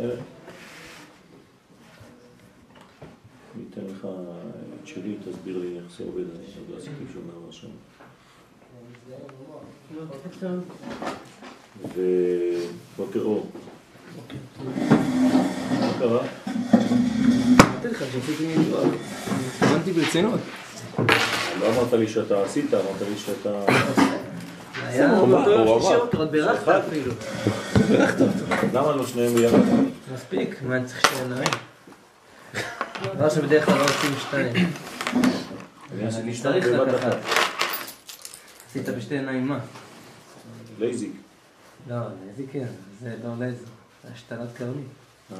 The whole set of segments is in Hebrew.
אני אתן לך את שלי, תסביר לי איך זה עובד, אני לא עשיתי שום דבר שם. ובוקר אור. מה קרה? אמרתי לך שעשיתי מטבח. התכוונתי ברצינות. לא אמרת לי שאתה עשית, אמרת לי שאתה... היה הוא אמר, הוא אותו אמר. שעות, עוד בירכת. אפילו. למה לא שניהם ביחד? מספיק, מה אני צריך עיניים? דבר שבדרך כלל לא עושים שתיים. צריך. אחת. עשית בשתי עיניים מה? LASIK. לא, איזה כן, זה לא לייזר. זה השתלת קרנית. אה,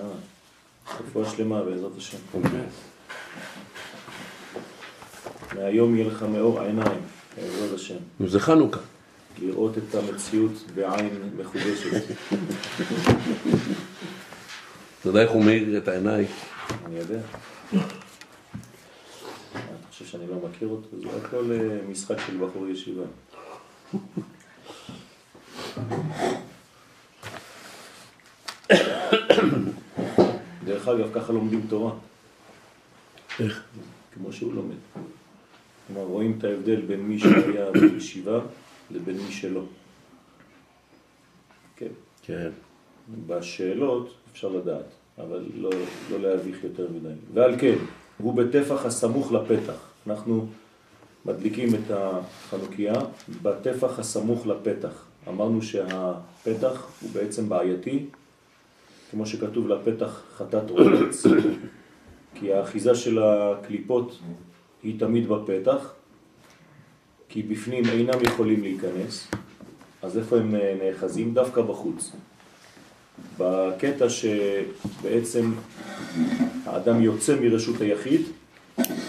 רפואה שלמה בעזרת השם. מהיום יהיה לך מאור העיניים, בעזרת השם. זה חנוכה. לראות את המציאות בעין מחודשת. אתה יודע איך הוא מאיר את העיניים? אני יודע. אתה חושב שאני לא מכיר אותו? זה הכל אה, משחק של בחור ישיבה. דרך אגב, ככה לומדים תורה, איך? כמו שהוא לומד. כלומר, רואים את ההבדל בין מי שהיה בישיבה לבין מי שלא. כן. כן. בשאלות אפשר לדעת, אבל לא, לא להביך יותר מדי. ועל כן, הוא בטפח הסמוך לפתח. אנחנו מדליקים את החנוכיה בטפח הסמוך לפתח. אמרנו שהפתח הוא בעצם בעייתי, כמו שכתוב לפתח חטאת עולץ, כי האחיזה של הקליפות היא תמיד בפתח, כי בפנים אינם יכולים להיכנס, אז איפה הם אה, נאחזים? דווקא בחוץ. בקטע שבעצם האדם יוצא מרשות היחיד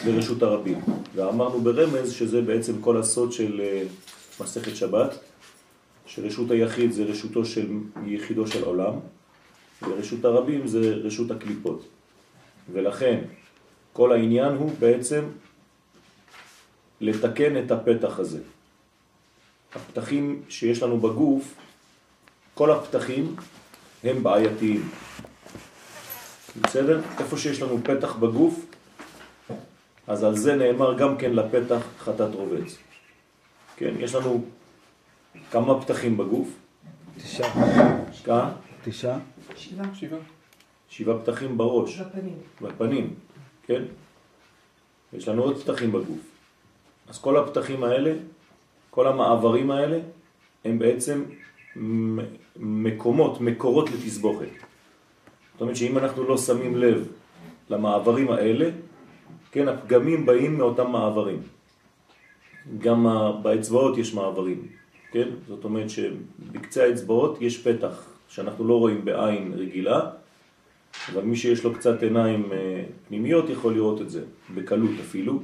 לרשות הרבים. ואמרנו ברמז שזה בעצם כל הסוד של אה, מסכת שבת, שרשות היחיד זה רשותו של יחידו של עולם, ורשות הרבים זה רשות הקליפות. ולכן כל העניין הוא בעצם לתקן את הפתח הזה. הפתחים שיש לנו בגוף, כל הפתחים הם בעייתיים. בסדר? איפה שיש לנו פתח בגוף, אז על זה נאמר גם כן לפתח חטאת רובץ. כן, יש לנו כמה פתחים בגוף? תשעה. כמה? תשעה. שבעה. שבעה פתחים בראש, בפנים. בפנים, כן? יש לנו עוד פתחים בגוף. אז כל הפתחים האלה, כל המעברים האלה, הם בעצם מקומות, מקורות לתסבוכת. זאת אומרת שאם אנחנו לא שמים לב למעברים האלה, כן, הפגמים באים מאותם מעברים. גם באצבעות יש מעברים, כן? זאת אומרת שבקצה האצבעות יש פתח שאנחנו לא רואים בעין רגילה, אבל מי שיש לו קצת עיניים אה, פנימיות יכול לראות את זה, בקלות אפילו,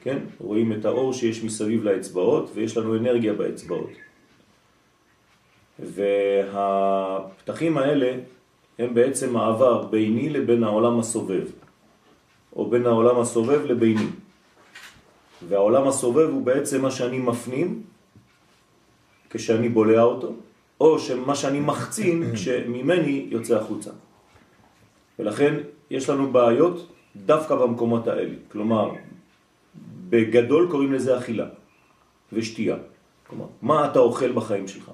כן? רואים את האור שיש מסביב לאצבעות ויש לנו אנרגיה באצבעות. והפתחים האלה הם בעצם מעבר ביני לבין העולם הסובב, או בין העולם הסובב לביני. והעולם הסובב הוא בעצם מה שאני מפנים כשאני בולע אותו, או שמה שאני מחצין כשממני יוצא החוצה. ולכן יש לנו בעיות דווקא במקומות האלה. כלומר, בגדול קוראים לזה אכילה ושתייה. כלומר, מה אתה אוכל בחיים שלך?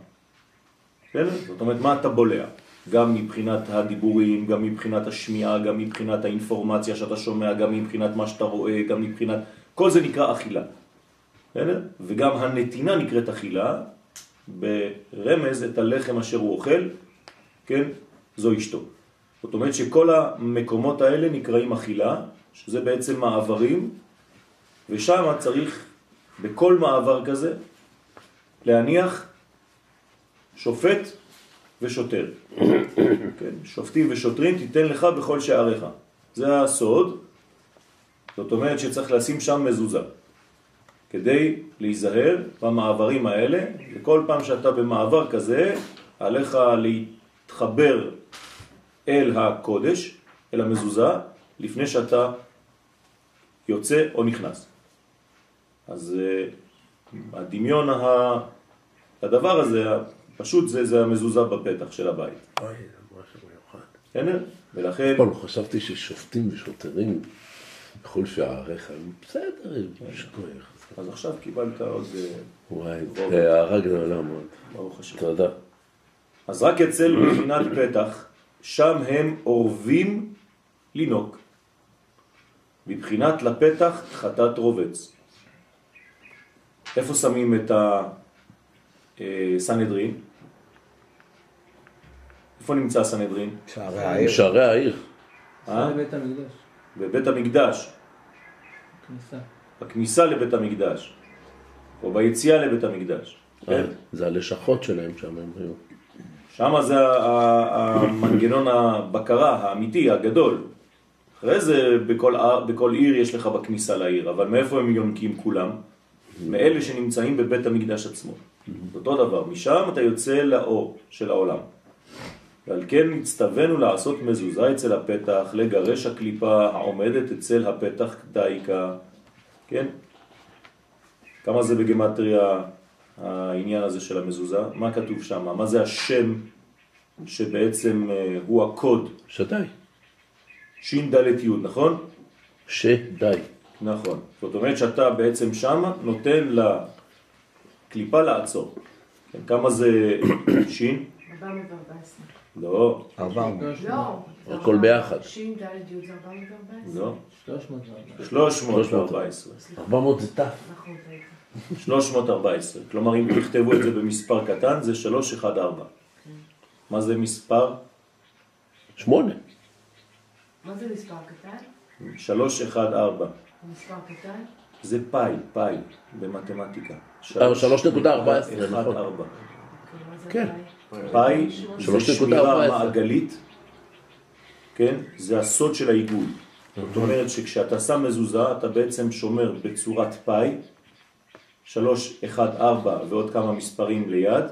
בסדר? זאת אומרת, מה אתה בולע? גם מבחינת הדיבורים, גם מבחינת השמיעה, גם מבחינת האינפורמציה שאתה שומע, גם מבחינת מה שאתה רואה, גם מבחינת... כל זה נקרא אכילה. בסדר? וגם הנתינה נקראת אכילה, ברמז את הלחם אשר הוא אוכל, כן? זו אשתו. זאת אומרת שכל המקומות האלה נקראים אכילה, שזה בעצם מעברים, ושם צריך בכל מעבר כזה להניח שופט ושוטר. כן, שופטים ושוטרים תיתן לך בכל שעריך. זה הסוד. זאת אומרת שצריך לשים שם מזוזה. כדי להיזהר במעברים האלה, וכל פעם שאתה במעבר כזה, עליך להתחבר אל הקודש, אל המזוזה, לפני שאתה יוצא או נכנס. אז uh, הדמיון ה... הדבר הזה, פשוט זה, זה המזוזה בפתח של הבית. אוי, זה משהו מיוחד. בסדר? ולכן, פעם חשבתי ששופטים ושוטרים בכל שעריך, בסדר, יש כוח. אז עכשיו קיבלת עוד, אה, וואי, זה הערה גדולה מאוד. ברוך השם. תודה. אז רק אצל בחינת פתח, שם הם אורבים לינוק. מבחינת לפתח חטאת רובץ. איפה שמים את הסנהדרין? איפה נמצא הסנהדרין? שערי העיר. שערי העיר. אה? לבית המקדש. בבית המקדש, כניסה. בכניסה לבית המקדש, או ביציאה לבית המקדש. כן? זה הלשכות שלהם שם הם היו. שם זה המנגנון הבקרה האמיתי, הגדול. אחרי זה בכל, בכל עיר יש לך בכניסה לעיר, אבל מאיפה הם יונקים כולם? מאלה שנמצאים בבית המקדש עצמו. אותו דבר, משם אתה יוצא לאור של העולם. ועל כן הצטווינו לעשות מזוזה אצל הפתח, לגרש הקליפה העומדת אצל הפתח דייקה. כן? כמה זה בגמטריה העניין הזה של המזוזה? מה כתוב שם? מה זה השם שבעצם אה, הוא הקוד? שדי. שין דלת י', נכון? שדי. נכון. זאת אומרת שאתה בעצם שם נותן לקליפה לעצור. כן, כמה זה שין? 414. לא, 400. לא. זה הכל ביחד. שין ד' י' זה 414. לא. 300 314. 400 זה ת'. נכון, טעיתי. 314. כלומר, אם תכתבו את זה במספר קטן, זה 314. מה זה מספר? שמונה. מה זה מספר קטן? 314. מספר קטן? זה פאי, פאי, במתמטיקה. אה, 3.14, אחד, נכון. ארבע. אוקיי, כן. פאי? זה 3.14. שמירה מעגלית, כן? זה הסוד של העיגול. זאת אומרת שכשאתה שם מזוזה, אתה בעצם שומר בצורת פאי, 3, 1, 4 ועוד כמה מספרים ליד,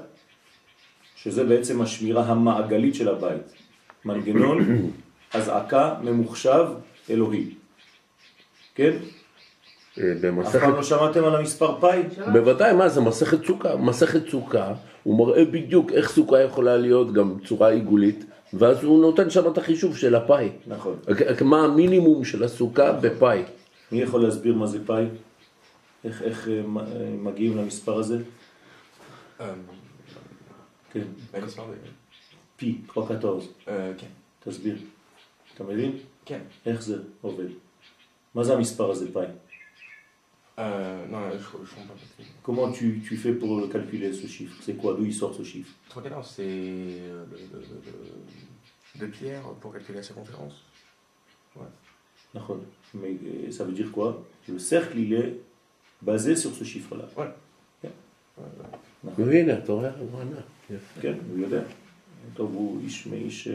שזה בעצם השמירה המעגלית של הבית. מנגנון אזעקה ממוחשב אלוהי. כן? אה, אף במסכת... פעם לא שמעתם על המספר פאי? בוודאי, מה זה מסכת סוכה? מסכת סוכה, הוא מראה בדיוק איך סוכה יכולה להיות גם צורה עיגולית, ואז הוא נותן שם את החישוב של הפאי. נכון. מה המינימום של הסוכה בפאי. מי יכול להסביר מה זה פאי? איך, איך אה, אה, מגיעים למספר הזה? Euh, כן. פי, 314. Euh, כן. תסביר. אתה מבין? כן. איך זה עובד? מה זה המספר הזה פאי? Euh, non, je, je comprends pas. parce que- Comment tu, tu fais pour calculer ce chiffre C'est quoi D'où il sort ce chiffre 314, c'est euh, de, de, de, de, de pierre pour calculer la circonférence. Ouais. נכון. Mais euh, ça veut dire quoi Le cercle, il est basé sur ce chiffre-là. Ouais. והנה, אתה רואה? הוא ענה. יפה. כן, הוא יודע. טוב, הוא איש מאיש אה,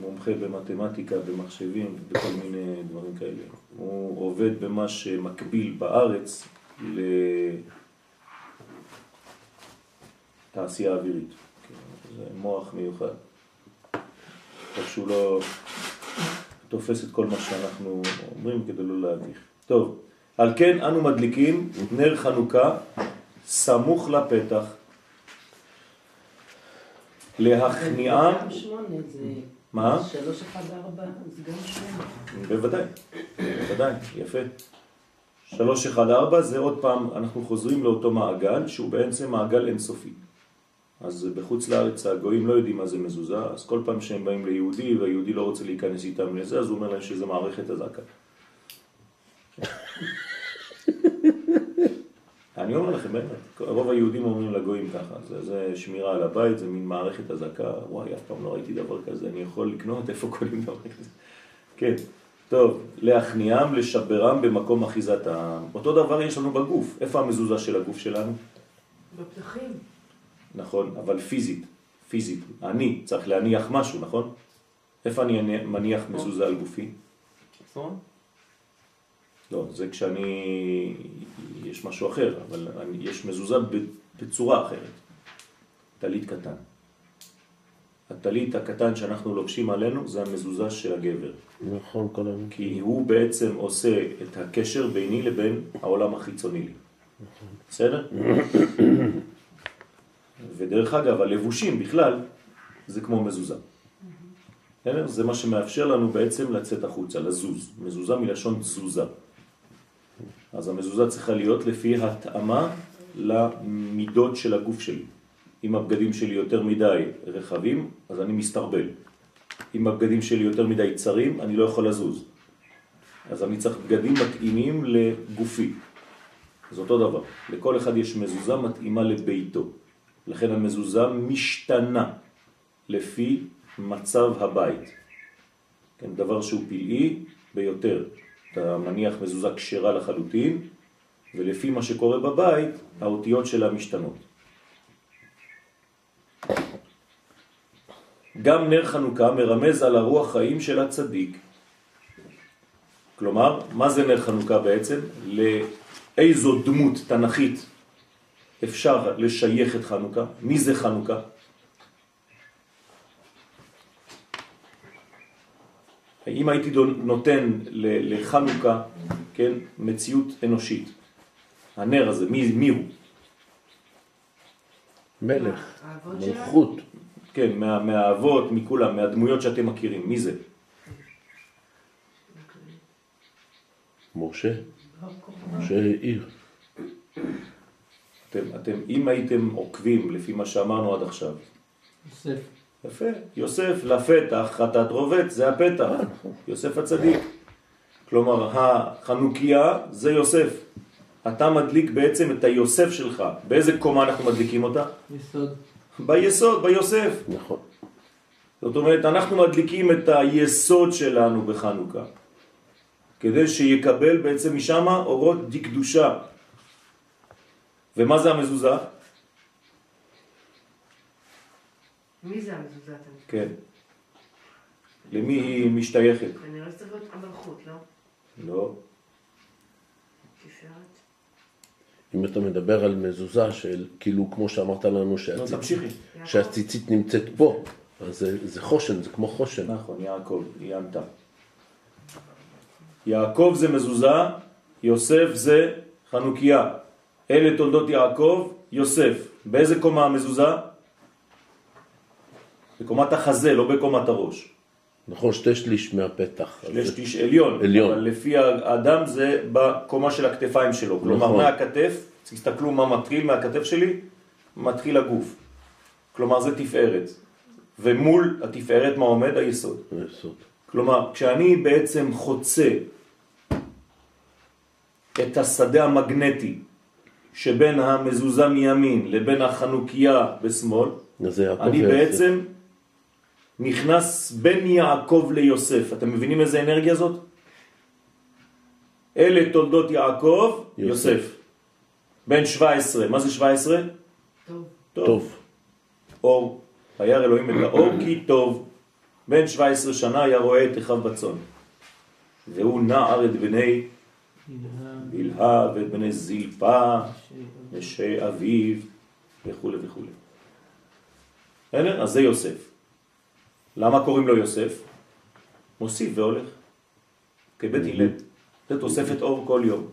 מומחה במתמטיקה, במחשבים, בכל מיני דברים כאלה. הוא עובד במה שמקביל בארץ לתעשייה אווירית. זה מוח מיוחד. רק שהוא לא תופס את כל מה שאנחנו אומרים כדי לא להביך. טוב, על כן אנו מדליקים נר חנוכה סמוך לפתח. זה... מה? שלוש אחד ארבע גם שמונה. בוודאי, בוודאי, יפה. 314 זה עוד פעם, אנחנו חוזרים לאותו מעגל שהוא בעצם מעגל אינסופי. אז בחוץ לארץ הגויים לא יודעים מה זה מזוזה, אז כל פעם שהם באים ליהודי והיהודי לא רוצה להיכנס איתם לזה, אז הוא אומר להם שזה מערכת הזקה. אני אומר לכם באמת, רוב היהודים אומרים לגויים ככה, זה, זה שמירה על הבית, זה מין מערכת הזקה, וואי, אף פעם לא ראיתי דבר כזה, אני יכול לקנות, איפה קונים דבר כזה? כן, טוב, להכניעם, לשברם במקום אחיזת העם. אותו דבר יש לנו בגוף, איפה המזוזה של הגוף שלנו? בפתחים. נכון, אבל פיזית, פיזית, אני צריך להניח משהו, נכון? איפה אני מניח מזוזה על גופי? לא, זה כשאני, יש משהו אחר, אבל אני, יש מזוזה בצורה אחרת. טלית קטן. הטלית הקטן שאנחנו לובשים עלינו זה המזוזה של הגבר. נכון, כל היום. כי הוא בעצם עושה את הקשר ביני לבין העולם החיצוני לי. בסדר? ודרך אגב, הלבושים בכלל זה כמו מזוזה. זה מה שמאפשר לנו בעצם לצאת החוצה, לזוז. מזוזה מלשון תזוזה. אז המזוזה צריכה להיות לפי התאמה למידות של הגוף שלי. אם הבגדים שלי יותר מדי רחבים, אז אני מסתרבל. אם הבגדים שלי יותר מדי צרים, אני לא יכול לזוז. אז אני צריך בגדים מתאימים לגופי. זה אותו דבר. לכל אחד יש מזוזה מתאימה לביתו. לכן המזוזה משתנה לפי מצב הבית. כן, דבר שהוא פלאי ביותר. אתה מניח מזוזה קשרה לחלוטין, ולפי מה שקורה בבית, האותיות שלה משתנות. גם נר חנוכה מרמז על הרוח חיים של הצדיק. כלומר, מה זה נר חנוכה בעצם? לאיזו דמות תנכית אפשר לשייך את חנוכה? מי זה חנוכה? אם הייתי נותן לחנוכה, כן, מציאות אנושית, הנר הזה, מי, מי הוא? מלך? מלכות. כן, מה, מהאבות, מכולם, מהדמויות שאתם מכירים, מי זה? משה, משה עיר. אתם, אתם, אם הייתם עוקבים לפי מה שאמרנו עד עכשיו, יוסף. יפה, יוסף לפתח, חטאת רובץ, זה הפתח, יוסף הצדיק. כלומר, החנוכיה זה יוסף. אתה מדליק בעצם את היוסף שלך. באיזה קומה אנחנו מדליקים אותה? יסוד. ביסוד, ביוסף. נכון. זאת אומרת, אנחנו מדליקים את היסוד שלנו בחנוכה, כדי שיקבל בעצם משם אורות דקדושה. ומה זה המזוזה? מי זה המזוזה? כן. למי היא משתייכת? כנראה שצריך להיות המלכות, לא? לא. תפארת. אם אתה מדבר על מזוזה של, כאילו, כמו שאמרת לנו, לא. שהציצית נמצאת פה, אז זה, זה חושן, זה כמו חושן. נכון, יעקב, היא ענתה. יעקב זה מזוזה, יוסף זה חנוכיה. אלה תולדות יעקב, יוסף. באיזה קומה המזוזה? בקומת החזה, לא בקומת הראש. נכון, שתי שליש מהפתח. אז יש זה- שליש עליון, עליון. אבל לפי האדם זה בקומה של הכתפיים שלו. כלומר, נכון. מהכתף, תסתכלו מה מתחיל מהכתף שלי, מתחיל הגוף. כלומר, זה תפארת. ומול התפארת מה עומד? היסוד. היסוד. כלומר, כשאני בעצם חוצה את השדה המגנטי שבין המזוזה מימין לבין החנוכיה בשמאל, זה אני. בעצם נכנס בין יעקב ליוסף. אתם מבינים איזה אנרגיה זאת? אלה תולדות יעקב, יוסף. יוסף. בן 17, מה זה 17? טוב. טוב. אור. וירא אלוהים את האור כי טוב. בן 17 שנה היה רואה את אחיו בצאן. והוא נער את בני בלהה ואת בני זלפה, נשי אביו וכו' וכו'. בסדר? אז זה יוסף. למה קוראים לו יוסף? מוסיף והולך. כבית הלל. זה תוספת אור כל יום.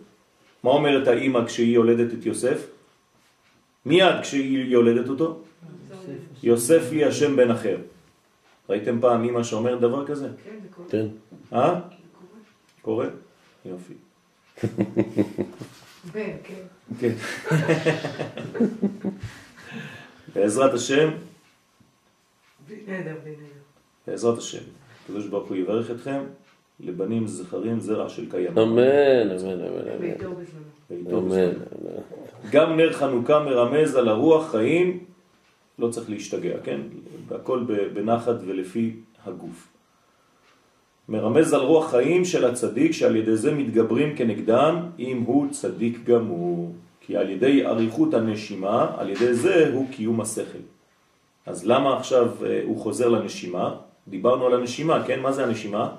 מה אומרת האימא כשהיא יולדת את יוסף? מיד כשהיא יולדת אותו, יוסף לי השם בן אחר. ראיתם פעם אימא שאומרת דבר כזה? כן, זה קורה. כן. אה? קורה? יופי. בן, כן. כן. בעזרת השם, בלי נדר, בלי נדר. בעזרת השם, הקדוש ברוך הוא יברך אתכם לבנים זכרים זרע של קיים. אמן, אמן, אמן, אמן. גם נר חנוכה מרמז על הרוח חיים, לא צריך להשתגע, כן? הכל בנחת ולפי הגוף. מרמז על רוח חיים של הצדיק שעל ידי זה מתגברים כנגדם אם הוא צדיק גמור. כי על ידי אריכות הנשימה, על ידי זה הוא קיום השכל. אז למה עכשיו אה, הוא חוזר לנשימה? דיברנו על הנשימה, כן? מה זה הנשימה?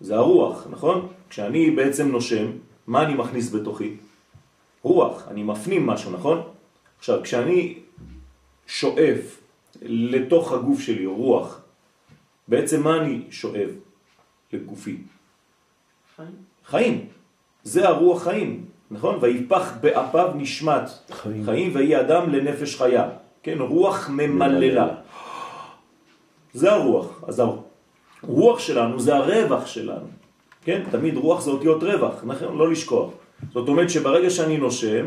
זה הרוח, נכון? כשאני בעצם נושם, מה אני מכניס בתוכי? רוח, אני מפנים משהו, נכון? עכשיו, כשאני שואף לתוך הגוף שלי רוח, בעצם מה אני שואב לגופי? חיים. חיים. זה הרוח חיים, נכון? ויפח באפיו נשמת חיים. חיים ויהי אדם לנפש חיה. כן, רוח ממללה. זה הרוח. אז הרוח שלנו זה הרווח שלנו. כן? תמיד רוח זה אותיות רווח, נכון? לא לשכוח. זאת אומרת שברגע שאני נושם,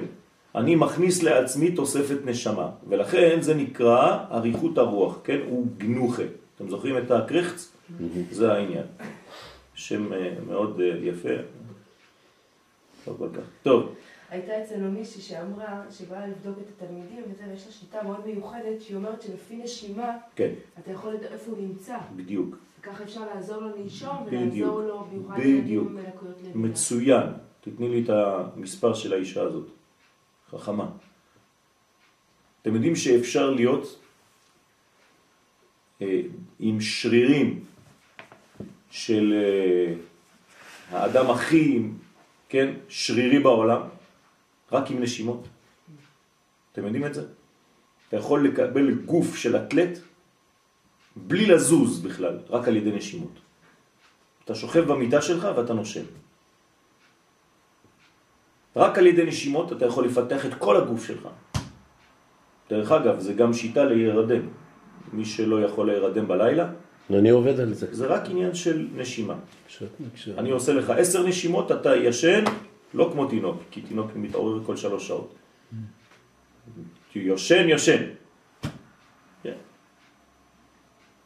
אני מכניס לעצמי תוספת נשמה, ולכן זה נקרא אריכות הרוח, כן? הוא גנוחה. אתם זוכרים את הקרחץ? זה העניין. שם אה, מאוד אה, יפה. טוב, הייתה אצלנו מישהי שאמרה, שבאה לבדוק את התלמידים, וזה, ויש לה שיטה מאוד מיוחדת, שהיא אומרת שלפי נשימה, כן, אתה יכול לדעת איפה הוא נמצא. בדיוק. וככה אפשר לעזור לו לנשום, בדיוק. ולעזור לו, במיוחד בדיוק. ילדים עם לקויות למידה. מצוין. תתני לי את המספר של האישה הזאת. חכמה. אתם יודעים שאפשר להיות אה, עם שרירים של אה, האדם הכי, כן, שרירי בעולם, רק עם נשימות. אתם יודעים את זה? אתה יכול לקבל גוף של אתלט בלי לזוז בכלל, רק על ידי נשימות. אתה שוכב במיטה שלך ואתה נושם. רק על ידי נשימות אתה יכול לפתח את כל הגוף שלך. דרך אגב, זה גם שיטה להירדם. מי שלא יכול להירדם בלילה, אני עובד על זה. זה רק עניין של נשימה. כש- כש- אני עושה לך עשר נשימות, אתה ישן, לא כמו תינוק, כי תינוק מתעורר כל שלוש שעות. כי יושן, יושן. כן,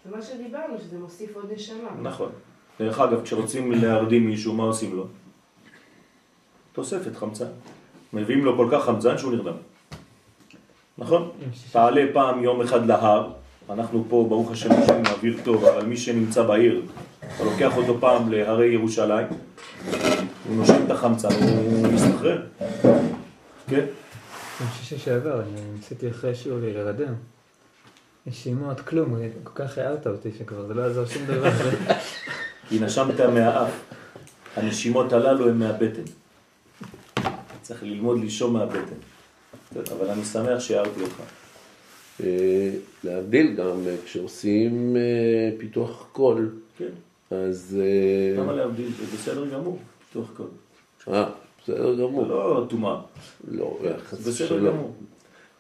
זה מה שדיברנו, שזה מוסיף עוד נשמה. נכון. דרך אגב, כשרוצים להרדים מישהו, מה עושים לו? תוספת חמצן. מביאים לו כל כך חמצן שהוא נרדם. נכון? תעלה פעם יום אחד להר, אנחנו פה ברוך השם יש לנו אוויר טוב, אבל מי שנמצא בעיר, אתה לוקח אותו פעם להרי ירושלים, הוא נושם את החמצן, הוא מסתחרר. כן? יום שישי שעבר, אני ניסיתי אחרי שיעור לי להירדם. נשימות, כלום, כל כך הערת אותי שכבר זה לא יעזור שום דבר. כי נשמת מהאף. הנשימות הללו הן מהבטן. צריך ללמוד לישום מהבטן. אבל אני שמח שהערתי אותך. אה, להבדיל גם אה, כשעושים אה, פיתוח קול, כן. אז... למה להבדיל? זה בסדר גמור, פיתוח קול. אה, בסדר זה גמור. לא טומאה, לא, חס זה בסדר ושלום. גמור.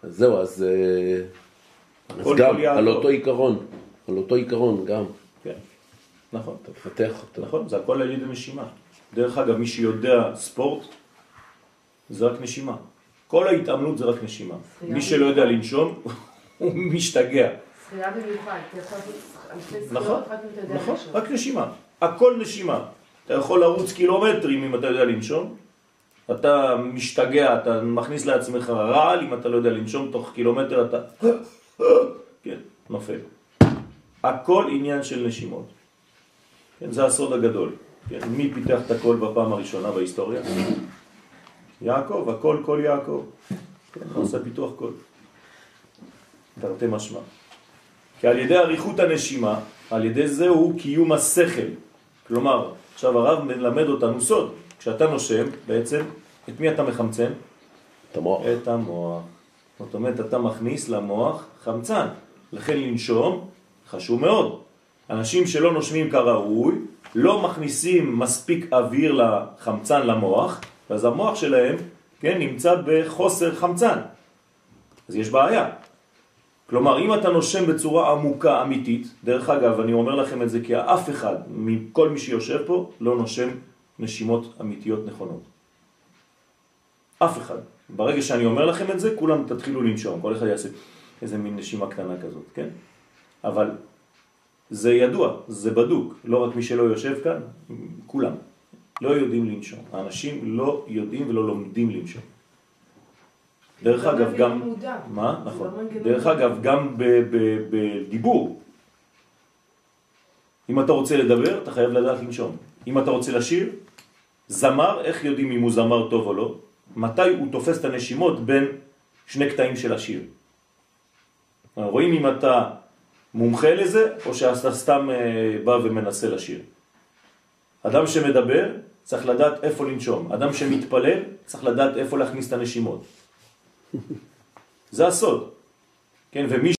אז זהו, אז, אה, אז גם כל. על אותו עיקרון, על אותו עיקרון גם, כן, נכון. אתה מפתח אותו. נכון, זה הכל על ידי נשימה. דרך אגב, מי שיודע ספורט, זה רק נשימה. כל ההתאמנות זה רק נשימה. מי שלא יודע לנשום, הוא משתגע. שחייה במיוחד, אתה יכול לעשות אלפי נכון, זכויות, רק אם אתה יודע נכון. רק נשימה. הכל נשימה. אתה יכול לרוץ קילומטרים אם אתה יודע לנשום. אתה משתגע, אתה מכניס לעצמך רעל, אם אתה לא יודע לנשום, תוך קילומטר אתה... כן, נופל. הכל עניין של נשימות. כן, זה הסוד הגדול. כן, מי פיתח את הכל בפעם הראשונה בהיסטוריה? יעקב, הכל כל יעקב. כן, הוא עושה פיתוח קול. תרתי משמע. כי על ידי אריכות הנשימה, על ידי זה הוא קיום השכל. כלומר, עכשיו הרב מלמד אותנו סוד. כשאתה נושם, בעצם, את מי אתה מחמצן? את המוח. את המוח. זאת אומרת, אתה מכניס למוח חמצן. לכן לנשום חשוב מאוד. אנשים שלא נושמים כראוי, לא מכניסים מספיק אוויר לחמצן למוח, ואז המוח שלהם, כן, נמצא בחוסר חמצן. אז יש בעיה. כלומר, אם אתה נושם בצורה עמוקה, אמיתית, דרך אגב, אני אומר לכם את זה כי אף אחד מכל מי שיושב פה לא נושם נשימות אמיתיות נכונות. אף אחד. ברגע שאני אומר לכם את זה, כולם תתחילו לנשום, כל אחד יעשה איזה מין נשימה קטנה כזאת, כן? אבל זה ידוע, זה בדוק, לא רק מי שלא יושב כאן, כולם לא יודעים לנשום. האנשים לא יודעים ולא לומדים לנשום. דרך זה לא אגב, גם... מודע. מה? נכון. דרך. אגב, גם בדיבור. אם אתה רוצה לדבר, אתה חייב לדעת לנשום. אם אתה רוצה לשיר, זמר, איך יודעים אם הוא זמר טוב או לא? מתי הוא תופס את הנשימות בין שני קטעים של השיר. רואים אם אתה מומחה לזה, או שאתה סתם אה, בא ומנסה לשיר. אדם שמדבר צריך לדעת איפה לנשום. אדם שמתפלל צריך לדעת איפה להכניס את הנשימות. זה הסוד. כן, ומי